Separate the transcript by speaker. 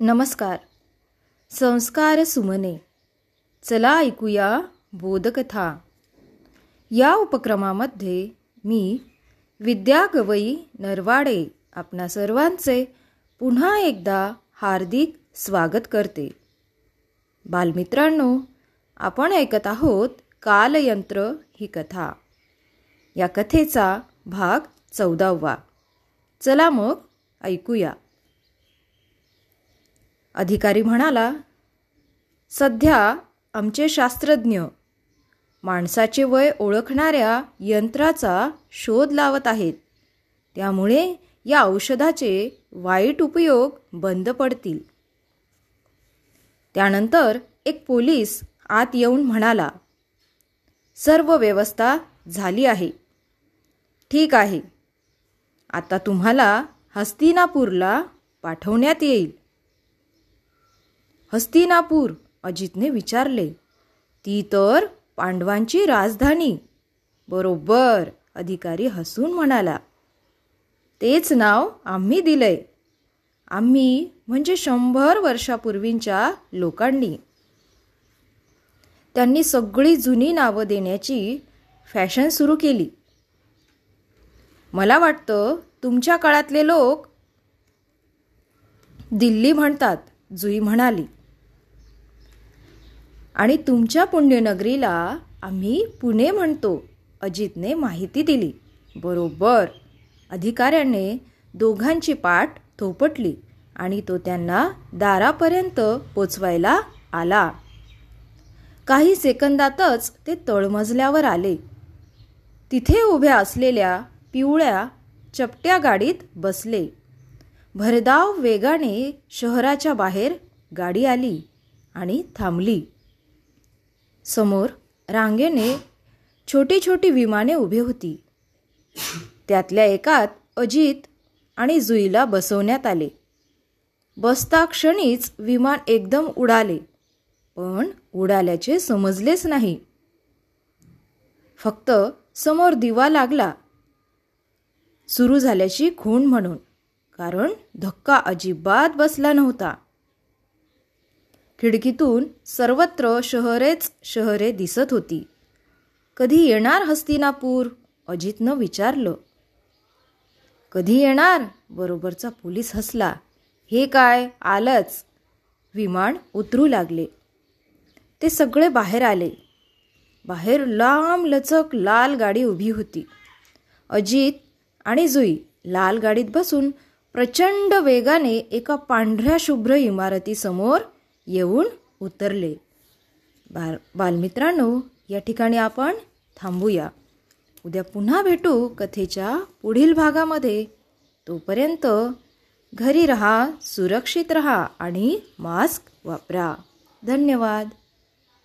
Speaker 1: नमस्कार. संस्कार सुमने. चला ऐकूया बोधकथा. या उपक्रमामध्ये मी विद्या गवई नरवाडे आपणा सर्वांचे पुन्हा एकदा हार्दिक स्वागत करते. बालमित्रांनो आपण ऐकत आहोत कालयंत्र ही कथा. या कथेचा भाग चौदावा. चला मग ऐकूया. अधिकारी म्हणाला सध्या आमचे शास्त्रज्ञ माणसाचे वय ओळखणाऱ्या यंत्राचा शोध लावत आहेत. त्यामुळे या औषधाचे वाईट उपयोग बंद पडतील. त्यानंतर एक पोलीस आत येऊन म्हणाला सर्व व्यवस्था झाली आहे. ठीक आहे. आता तुम्हाला हस्तिनापूरला पाठवण्यात येईल. हस्तिनापूर अजितने विचारले ती तर पांडवांची राजधानी. बरोबर अधिकारी हसून म्हणाला. तेच नाव आम्ही दिलंय. आम्ही म्हणजे शंभर वर्षापूर्वींच्या लोकांनी. त्यांनी सगळी जुनी नावं देण्याची फॅशन सुरू केली. मला वाटतं तुमच्या काळातले लोक दिल्ली म्हणतात जुई म्हणाली. आणि तुमच्या पुण्यनगरीला आम्ही पुणे म्हणतो. अजितने माहिती दिली. बरोबर. अधिकाऱ्याने दोघांची पाठ थोपटली आणि तो त्यांना दारापर्यंत पोचवायला आला. काही सेकंदातच ते तळमजल्यावर आले. तिथे उभ्या असलेल्या पिवळ्या चपट्या गाडीत बसले. भरधाव वेगाने शहराच्या बाहेर गाडी आली आणि थांबली. समोर रांगेने छोटी छोटी विमाने उभी होती. त्यातल्या एकात अजित आणि जुईला बसवण्यात आले. बसता क्षणीच विमान एकदम उडाले पण उडाल्याचे समजलेच नाही. फक्त समोर दिवा लागला. सुरू झाल्याची खूण म्हणून कारण धक्का अजिबात बसला नव्हता. खिडकीतून सर्वत्र शहरेच शहरे दिसत होती. कधी येणार हस्तिनापूर? अजितनं विचारलं. कधी येणार? बरोबरचा पोलीस हसला. हे काय? आलंच. विमान उतरू लागले. ते सगळे बाहेर आले. बाहेर लांब लचक लाल गाडी उभी होती. अजित आणि जुई लाल गाडीत बसून प्रचंड वेगाने एका पांढऱ्या शुभ्र इमारतीसमोर येऊन उतरले. बाल बालमित्रांनो या ठिकाणी आपण थांबूया. उद्या पुन्हा भेटू कथेच्या पुढील भागामध्ये. तोपर्यंत घरी रहा सुरक्षित रहा आणि मास्क वापरा. धन्यवाद.